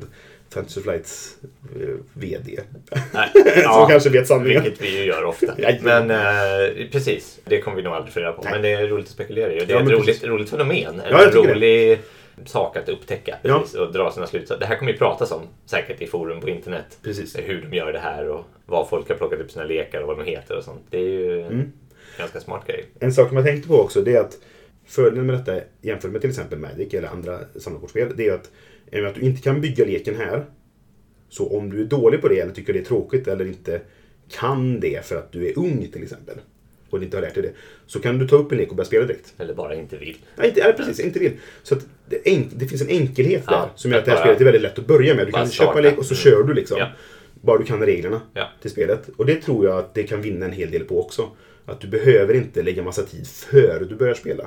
Fantasy Flights eh, VD. nej, <laughs> Som kanske vet sanningen. Vilket vi ju gör ofta. Men eh, precis, det kommer vi nog aldrig få reda på. Nej. Men det är roligt att spekulera i. Det Ja, är men ett roligt, roligt fenomen. Ja, en rolig sak att upptäcka. Ja. Precis, Och dra sina slutsatser. Det här kommer ju pratas om säkert i forum på internet. Precis. Hur de gör det här och vad folk har plockat upp sina lekar och vad de heter och sånt. Det är ju en Mm. ganska smart grej. En sak som jag tänkte på också det är att fördelen med detta jämfört med till exempel Magic eller andra samlarkortspel det är att, att du inte kan bygga leken här så om du är dålig på det eller tycker det är tråkigt eller inte kan det för att du är ung till exempel och inte har lärt dig det så kan du ta upp en lek och börja spela direkt. Eller bara inte vill. Nej, inte, ja, precis, inte vill. Så att det, enk, det finns en enkelhet Ja, där som gör att det här spelet är väldigt lätt att börja med. Du kan köpa en lek och så Mm. kör du liksom. Ja. Bara du kan reglerna Ja. till spelet. Och det tror jag att det kan vinna en hel del på också. Att du behöver inte lägga massa tid före du börjar spela.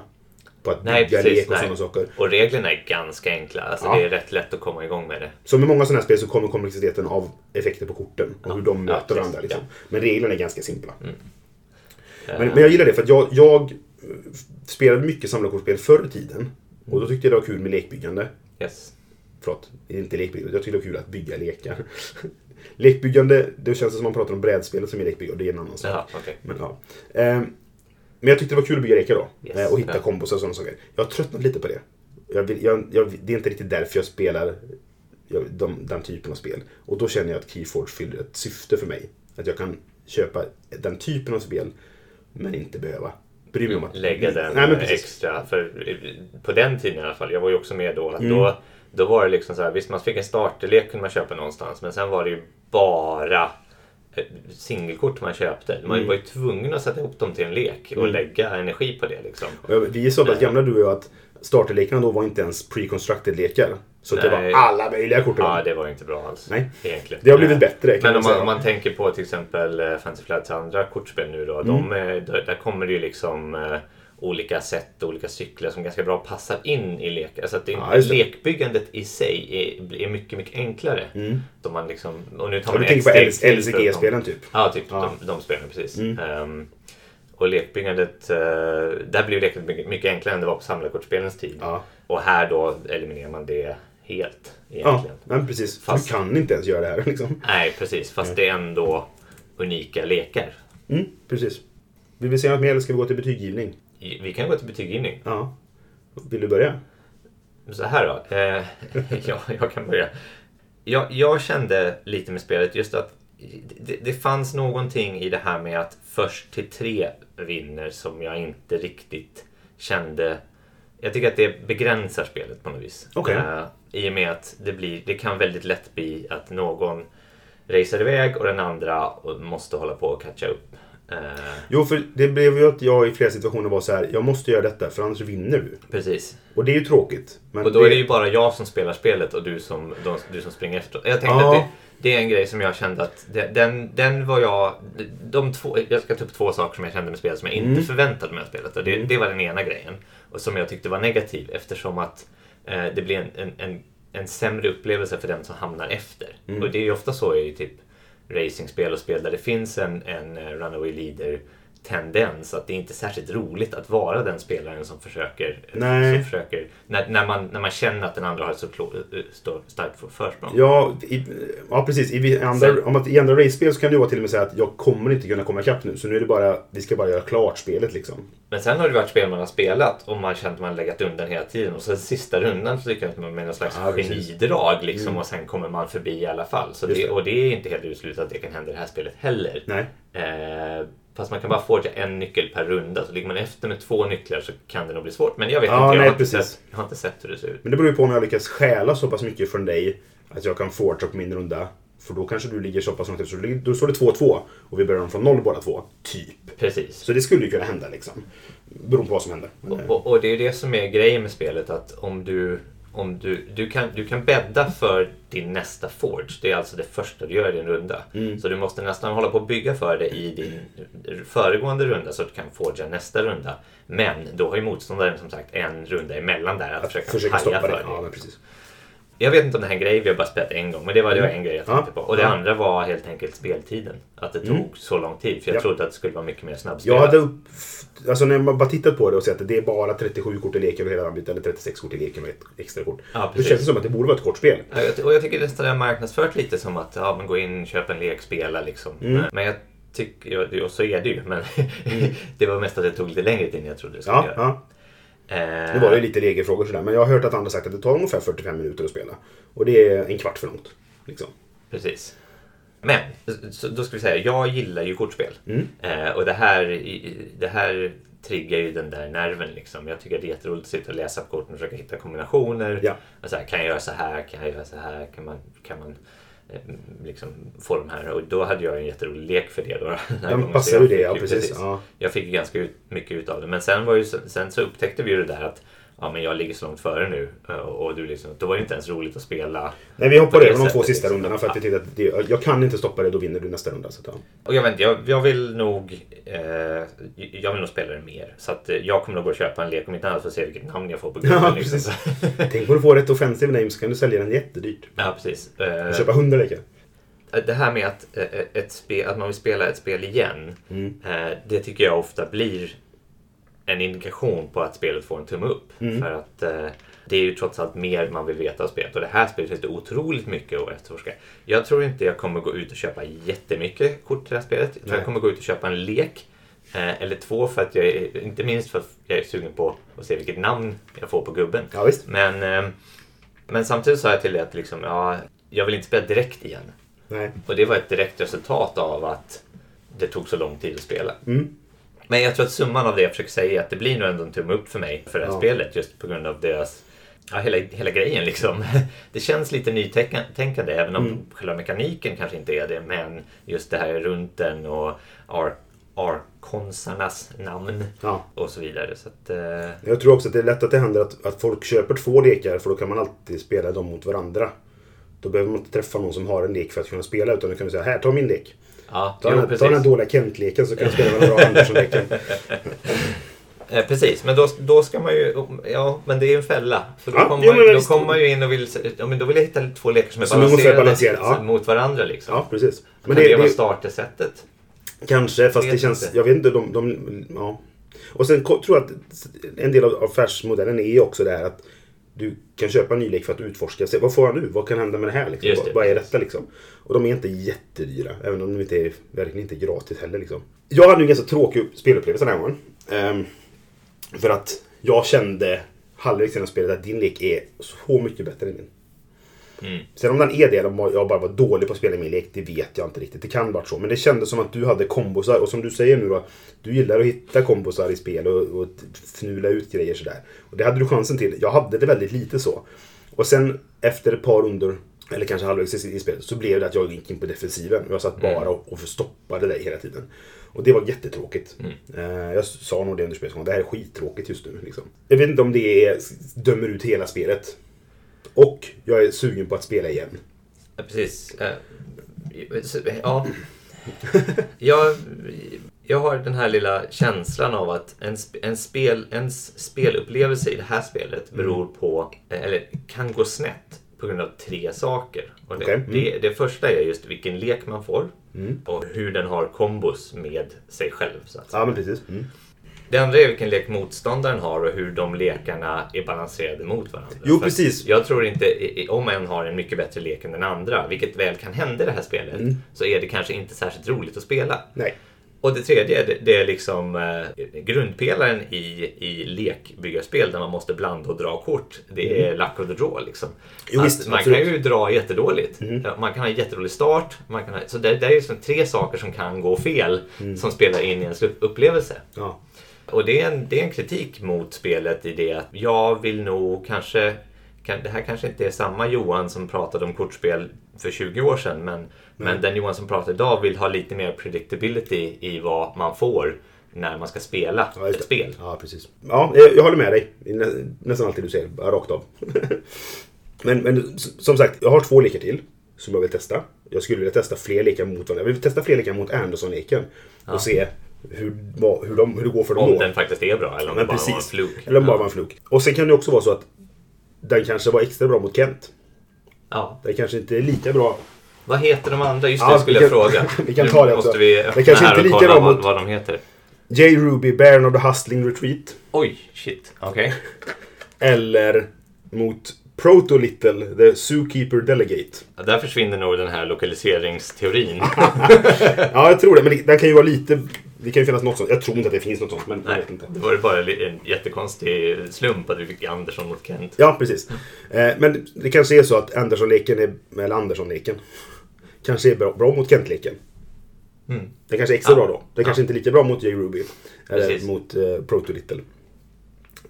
På att Nej, bygga precis. lek och sådana saker. Och reglerna är ganska enkla. Alltså, Ja. Det är rätt lätt att komma igång med det. Som med många sådana här spel så kommer komplexiteten av effekter på korten och hur de möter varandra. Liksom. Men reglerna är ganska simpla. Eh, Men, men jag gillar det för att jag, jag eh, spelade mycket samlarkortspel förr i tiden. Och då tyckte jag det var kul med lekbyggande. Yes. Förlåt, inte lekbyggande. Jag tycker det är kul att bygga lekar. <laughs> lekbyggande, det känns som man pratar om brädspelet som är lekbyggande. Det är en annan sak. Jaha, okej. Men, ja. Ehm, men jag tyckte det var kul att bygga lekar då. Yes, Eh, och hitta ja. kombos och sådana saker. Jag har tröttnat lite på det. Jag vill, jag, jag, det är inte riktigt därför jag spelar jag, de, den typen av spel. Och då känner jag att Keyforge fyller ett syfte för mig. Att jag kan köpa den typen av spel men inte behöva bry mig om att... lägga den Nej, eh, extra. För eh, på den tiden i alla fall, jag var ju också med då, att Mm. då, då var det liksom så här, visst man fick en starterlek kunde man köpa någonstans, men sen var det ju bara eh, singelkort man köpte. Man Mm. var ju tvungen att sätta ihop dem till en lek och lägga energi på det liksom. Vi är så pass gamla du och jag att starterlekarna då var inte ens pre-constructed lekar. Så det var alla möjliga kort. Ja, det var inte bra alls. Nej. Egentligen. Det har blivit bättre, Men om man, om man tänker på till exempel eh, Fantasy Flights andra kortspel nu då. Mm. De, eh, där, där kommer det ju liksom eh, olika sätt och olika cykler som ganska bra passar in i lekar. Så att det, Ja, lekbyggandet i sig är, är mycket, mycket enklare. Då man liksom, och nu tar man du tänker på LCG-spelen typ? Ja, typ Ja. De, de spelen precis. Ehm, och lekbyggandet, uh, där blir lekbyggandet mycket, enklare än det var på samlarkortspelens tid. Ja. Och här då eliminerar man det helt Ja, egentligen. men precis. Fast- Du kan inte ens göra det här liksom. Nej, precis. Fast det är ändå unika lekar. Mm, precis. Vill vi säga något mer eller ska vi gå till betyggivning? Vi kan gå till betyggivning. Ja. Vill du börja? Så här då. Eh, <laughs> ja, jag kan börja. Jag, jag kände lite med spelet just att det, det fanns någonting i det här med att först till tre vinner som jag inte riktigt kände. Jag tycker att det begränsar spelet på något vis. Okej. Eh, I och med att det, blir, det kan väldigt lätt bli att någon racear iväg och den andra måste hålla på att catcha upp. Eh, Jo, för det blev ju att jag i flera situationer var så här. Jag måste göra detta för annars vinner du. precis. Och det är ju tråkigt. Och då är det ju bara jag som spelar spelet och du som, de, du som springer efter. Jag tänkte Ja. att det, det är en grej som jag kände att den, den var jag... De två, jag ska ta upp två saker som jag kände med spelet som jag inte förväntade mig av spelet. Och det, det var den ena grejen. Och som jag tyckte var negativ eftersom att eh, det blir en, en, en, en sämre upplevelse för den som hamnar efter. Och det är ju ofta så i typ racingspel och spel där det finns en, en eh, runaway leader tendens att det är inte är särskilt roligt att vara den spelaren som försöker, som försöker när, när, man, när man känner att den andra har ett så eh, starkt försprång. Ja, i, ja precis. I andra, Sen- om att, I andra race-spel så kan ju vara till och med säga att jag kommer inte kunna komma ikapp nu. Så nu är det bara, vi ska bara göra klart spelet liksom. Men sen har det varit spel man har spelat och man känt att man har legat undan hela tiden och sen sista rundan så lyckas man med någon slags Ja. Mm. genidrag liksom och sen kommer man förbi i alla fall. Så det, det. och det är inte helt uteslutet att det kan hända i det här spelet heller. Nej. Eh, fast man kan bara forga en nyckel per runda. Så ligger man efter med två nycklar så kan det nog bli svårt. Men jag vet Ja, inte, jag, nej, har inte sett, jag har inte sett hur det ser ut. Men det beror ju på om jag lyckas stjäla så pass mycket från dig att jag kan forga på min runda. För då kanske du ligger så pass långt efter. Då står det 2-2 och vi börjar från noll båda två. Typ. Precis. Så det skulle ju kunna hända liksom. Beroende på vad som händer. Eh, Och, och det är det som är grejen med spelet att om du, om du, du, kan, du kan bädda för din nästa forge. Det är alltså det första du gör i din runda. Så du måste nästan hålla på att bygga för det i din föregående runda så att du kan forga nästa runda. Men då har ju motståndaren som sagt en runda emellan där att, att försöka, försöka stoppa för det. Ja, precis. Jag vet inte om det här är en grej, vi har bara spelat en gång. Men det var, det var en grej jag tänkte Ja. på. Och det Ja. andra var helt enkelt speltiden. Att det tog så lång tid. För jag Ja. trodde att det skulle vara mycket mer snabbspelat. Jag hade upp... Alltså när man bara tittat på det och sett att det är bara 37 kort i leken över hela landet eller 36 kort i leken med ett extra kort. Ja, precis. känns det som att det borde vara ett kort spel. Och jag tycker nästan det har marknadsfört lite som att ja, men gå in, köp en lek, spela liksom. Mm. Men jag tycker, och så är det ju, men <laughs> det var mest att det tog lite längre tid än jag trodde det skulle göra. Eh, Det var ju lite regelfrågor sådär. Men jag har hört att andra sagt att det tar ungefär 45 minuter att spela. Och det är en kvart för långt. Liksom. Precis. Men, då ska vi säga, jag gillar ju kortspel. Mm. Eh, och det här, det här triggar ju den där nerven liksom. Jag tycker det är jätteroligt att sitta och läsa på korten och försöka hitta kombinationer. Ja. Och så här, kan jag göra så här? Kan jag göra så här? Kan man, kan man liksom få de här? Och då hade jag en jätterolig lek för det. Då, <laughs> den jag ju det, ja, precis. Ja. Jag fick ganska ut, mycket ut av det. Men sen, var ju, sen så upptäckte vi ju det där att ja, men jag ligger så långt före nu. eh, Och du liksom, då var det inte ens roligt att spela. Nej, vi hoppar över de två sista liksom. rundorna för att Ja. vi tyckte att det, jag kan inte stoppa det, då vinner du nästa runda. Så ja. Och jag, vet inte, jag, jag vill nog eh, jag vill nog spela det mer. Så att, eh, jag kommer nog gå och köpa en lek om inte annat för att se vilket namn jag får på <laughs> Ja, gruppen. liksom. Tänk om du får ett offensive name så kan du sälja den jättedyrt. ja, precis. Eh, Köpa 100 lekar. det här med att, eh, ett spel, att man vill spela ett spel igen. Mm. Eh, det tycker jag ofta blir en indikation på att spelet får en tumme upp. Mm. För att eh, det är ju trots allt mer man vill veta av spelet. Och det här spelet finns det otroligt mycket att efterforska. Jag tror inte jag kommer gå ut och köpa jättemycket kort till det här spelet. Jag tror Nej. jag kommer gå ut och köpa en lek. Eh, eller två för att jag är, inte minst för att jag är sugen på att se vilket namn jag får på gubben. Ja. Men, eh, men samtidigt sa jag till dig att liksom, ja, jag vill inte spela direkt igen. Nej. Och det var ett direkt resultat av att det tog så lång tid att spela. Mm. Men jag tror att summan av det jag försöker säga är att det blir nog ändå en tumme upp för mig för det här Ja. spelet just på grund av deras Ja, hela, hela grejen liksom. <laughs> Det känns lite nytänkande även om Mm. själva mekaniken kanske inte är det. Men just det här runt den och ar- arkonsarnas namn Ja. och så vidare. Så att, eh, Jag tror också att det är lätt att det händer att, att folk köper två lekar för då kan man alltid spela dem mot varandra. Då behöver man inte träffa någon som har en lek för att kunna spela utan då kan vi säga här, ta min lek. Ja, Ta, jo, den, ta den dåliga Kent-leken så kan jag spela med några Andersson-leken. <laughs> Eh, precis, men då, då ska man ju... Ja, men det är ju en fälla. För då, Ja, kommer, man, då kommer man ju in och vill... Ja, men då vill jag hitta två lekar som är Som balanserade, balanserade, ja. mot varandra. Liksom. Ja, precis. Men Men det, det, vara startersättet? kanske, fast det känns... inte. Jag vet inte, de... de ja. Och sen tror jag att en del av affärsmodellen är också det här att du kan köpa en ny lek för att utforska. Se, vad får jag nu? Vad kan hända med det här? Liksom? Det, vad, vad är detta liksom? Och de är inte jättedyra. Även om de inte är, verkligen inte är gratis heller. Liksom. Jag hade en ganska tråkig spelupplevelse den här gången. Ehm, för att jag kände halvvägs genom spelet att din lek är så mycket bättre än min. Mm. Sen om den är det eller om jag bara var dålig på att spela min lek, det vet jag inte riktigt. Det kan vara så. Men det kändes som att du hade kombosar. Och som du säger nu då, du gillar att hitta kombosar i spel och, och fnula ut grejer sådär. Och det hade du chansen till. Jag hade det väldigt lite så. Och sen efter ett par rundor, eller kanske halvvägs i, i spelet, så blev det att jag gick in på defensiven. Jag satt bara och, och stoppade dig hela tiden. Och det var jättetråkigt. Eh, jag sa nog det under spelets gång. Det här är skittråkigt just nu. Liksom. Jag vet inte om det är, dömer ut hela spelet. Och jag är sugen på att spela igen. Ja, precis. Ja. Jag, jag har den här lilla känslan av att en, en spel, ens spelupplevelse i det här spelet beror på, eller kan gå snett på grund av tre saker. Och det, Okej, mm. det, det första är just vilken lek man får och hur den har kombos med sig själv. Så att säga. Ja, men precis. Mm. Det andra är vilken lek motståndaren har och hur de lekarna är balanserade mot varandra. Jo, För precis. Jag tror inte, om en har en mycket bättre lek än den andra, vilket väl kan hända i det här spelet, Mm. så är det kanske inte särskilt roligt att spela. Nej. Och det tredje, det, det är liksom eh, grundpelaren i, i lekbyggarspel där man måste blanda och dra kort. Det är luck of the draw liksom. Mm. Jo, visst, man absolut. Mm. kan ju dra jättedåligt. Ja, Man kan ha en jättedålig start. Man kan ha, så det, det är ju liksom tre saker som kan gå fel Mm. som spelar in i ens upplevelse. Ja. Och det är, en, det är en kritik mot spelet i det att jag vill nog kanske... Kan, det här kanske inte är samma Johan som pratade om kortspel för 20 år sedan men, men den Johan som pratar idag vill ha lite mer predictability i vad man får när man ska spela Ja, ett spel. Ja, precis. Ja, jag, jag håller med dig. nästan alltid du säger, rakt av. <laughs> men, men som sagt, jag har två lekar till som jag vill testa. Jag skulle vilja testa fler lekar mot varandra. Jag vill testa fler lekar mot Anderson-leken. Och se hur, vad, hur, de, hur det går för dem Om då. den faktiskt är bra eller om det bara precis. var en fluk. Eller om bara ja. var en fluk. Och sen kan det också vara så att den kanske var extra bra mot Kent. ja. Den kanske inte är lika bra. Vad heter de andra? Just det, Ja, skulle vi jag kan- fråga. <laughs> vi kan Nu ta det måste också. vi Det öppna kanske här inte och kolla bra vad, mot- vad de heter. J. Ruby, Baron of the Hustling Retreat. Oj, shit. Okej. Eller mot Proto Little, The Zookeeper Delegate. Ja, Där försvinner nog den här lokaliseringsteorin. <laughs> Ja, jag tror det. Men den kan ju vara lite... Det kan ju finnas något sånt. Jag tror inte att det finns något sånt, men jag Nej, vet inte. det var ju bara en jättekonstig slump att vi fick Andersson mot Kent. Ja, precis. Eh, men det kanske är så att Andersson-leken är... Eller Andersson-leken. Kanske är bra, bra mot Kent-leken. Mm. Den kanske är extra Ja. bra då. Den kanske inte är lika bra mot J. Ruby. Eller Precis. mot eh, Proto Little.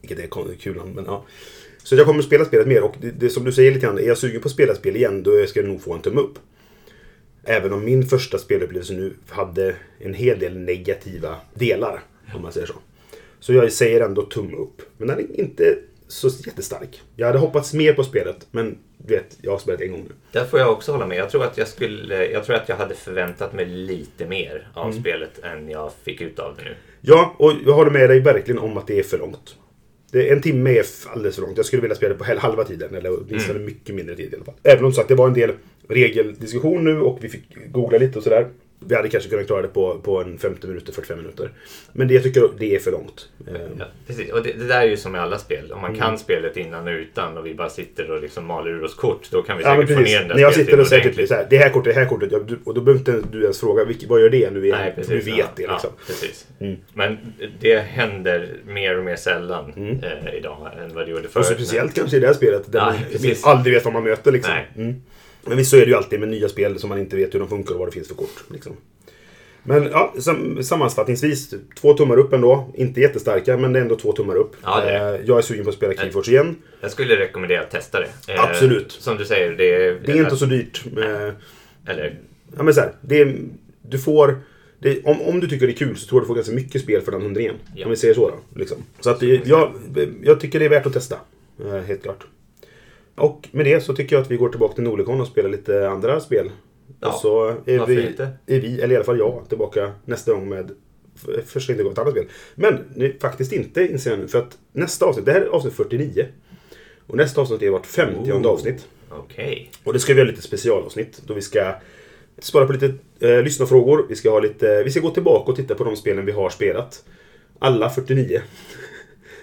Vilket är kul men ja. Så jag kommer att spela spelet mer och det, det som du säger lite grann, är jag sugen på att spela spel igen då ska jag nog få en tumme upp. Även om min första spelupplevelse nu hade en hel del negativa delar, om man säger så. Så jag säger ändå tumme upp. Men den är inte så jättestark. Jag hade hoppats mer på spelet, men du vet, jag har spelat en gång nu. Där får jag också hålla med. Jag tror att jag, skulle, jag, tror att jag hade förväntat mig lite mer av Mm. spelet än jag fick ut av det nu. Ja, och jag håller med dig verkligen om att det är för långt. Det, en timme är alldeles för långt. Jag skulle vilja spela det på halva tiden, eller åtminstone mycket mindre tid i alla fall. Även om sagt, det var en del regeldiskussion nu och vi fick googla lite och sådär. Vi hade kanske kunnat klara det på, på en 50 minuter, 45 minuter. Men det jag tycker det är för långt. Eh, Ja, precis. Och det, det där är ju som med alla spel. Om man Mm. kan spelet innan och utan och vi bara sitter och liksom maler ur oss kort, då kan vi Ja, säkert men få ner den där När jag sitter och säger typ så här, det här kortet, det här kortet. Ja, och då behöver inte du ens fråga, vad gör det nu? Vi, Nej, precis. du vet ja, det liksom. Ja, precis. Mm. Men det händer mer och mer sällan eh, idag än vad det gjorde förut. Och speciellt kanske i det här spelet, där Ja, man aldrig vet vad man möter. Liksom. Nej. Men visst så är det ju alltid med nya spel som man inte vet hur de funkar och vad det finns för kort. Liksom. Men ja, sam sammanfattningsvis, två tummar upp ändå. Inte jättestarka, men det är ändå två tummar upp. Ja, det är Eh, jag är sugen på att spela Keyforge igen. Jag skulle rekommendera att testa det. Eh, Absolut. Som du säger, det är... Det är inte så dyrt. Eh, Eller, ja, men så här, det är, du får... Det, om, om du tycker det är kul så tror jag du får ganska mycket spel för den 100 igen. Ja. Om vi säger så då. Liksom. Så att jag, jag tycker det är värt att testa. Helt klart. Och med det så tycker jag att vi går tillbaka till Norlicon och spelar lite andra spel. Ja, och så är vi, inte? är vi, eller i alla fall jag, tillbaka nästa gång med f- första intryck av ett annat spel. Men nu, faktiskt inte inser jag nu. För att nästa avsnitt, det här är avsnitt 49. Och nästa avsnitt är vårt 50 Oh. avsnitt. Okej. Och det ska vi göra lite specialavsnitt. Då vi ska svara på lite eh, lyssnarfrågor. Vi ska, ha lite, vi ska gå tillbaka och titta på de spelen vi har spelat. Alla 49.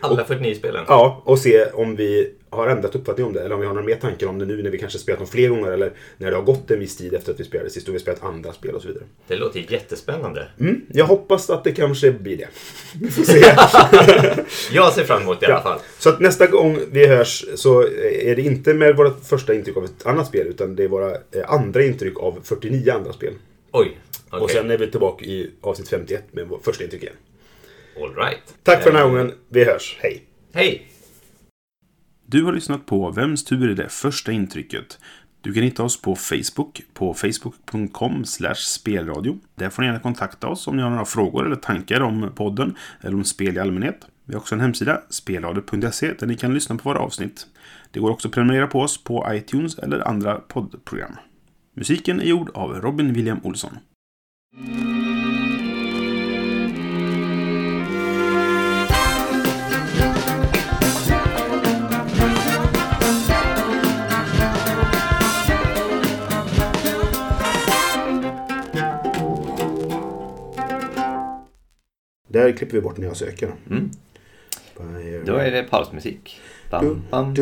Alla 49 spelen? Ja, och se om vi har ändrat uppfattning om det. Eller om vi har några mer tankar om det nu när vi kanske spelat dem fler gånger. Eller när det har gått en viss tid efter att vi spelade sist och vi spelat andra spel och så vidare. Det låter jättespännande. Mm, jag hoppas att det kanske blir det. <laughs> Vi får se. <laughs> Jag ser fram emot det i alla Ja. fall. Så att nästa gång vi hörs så är det inte med våra första intryck av ett annat spel. Utan det är våra eh, andra intryck av 49 andra spel. Oj. Okej. Och sen är vi tillbaka i avsnitt 51 med vår första intryck igen. All right. Tack för den här Eh, gången. Vi hörs. Hej! Hej! Du har lyssnat på Vems tur är det första intrycket? Du kan hitta oss på Facebook på facebook.com spelradio. Där får ni gärna kontakta oss om ni har några frågor eller tankar om podden eller om spel i allmänhet. Vi har också en hemsida, spelradio.se, där ni kan lyssna på våra avsnitt. Det går också att prenumerera på oss på iTunes eller andra poddprogram. Musiken är gjord av Robin William Olsson. Där klipper vi bort när jag söker. Mm. Då är det pausmusik. Bam, bam,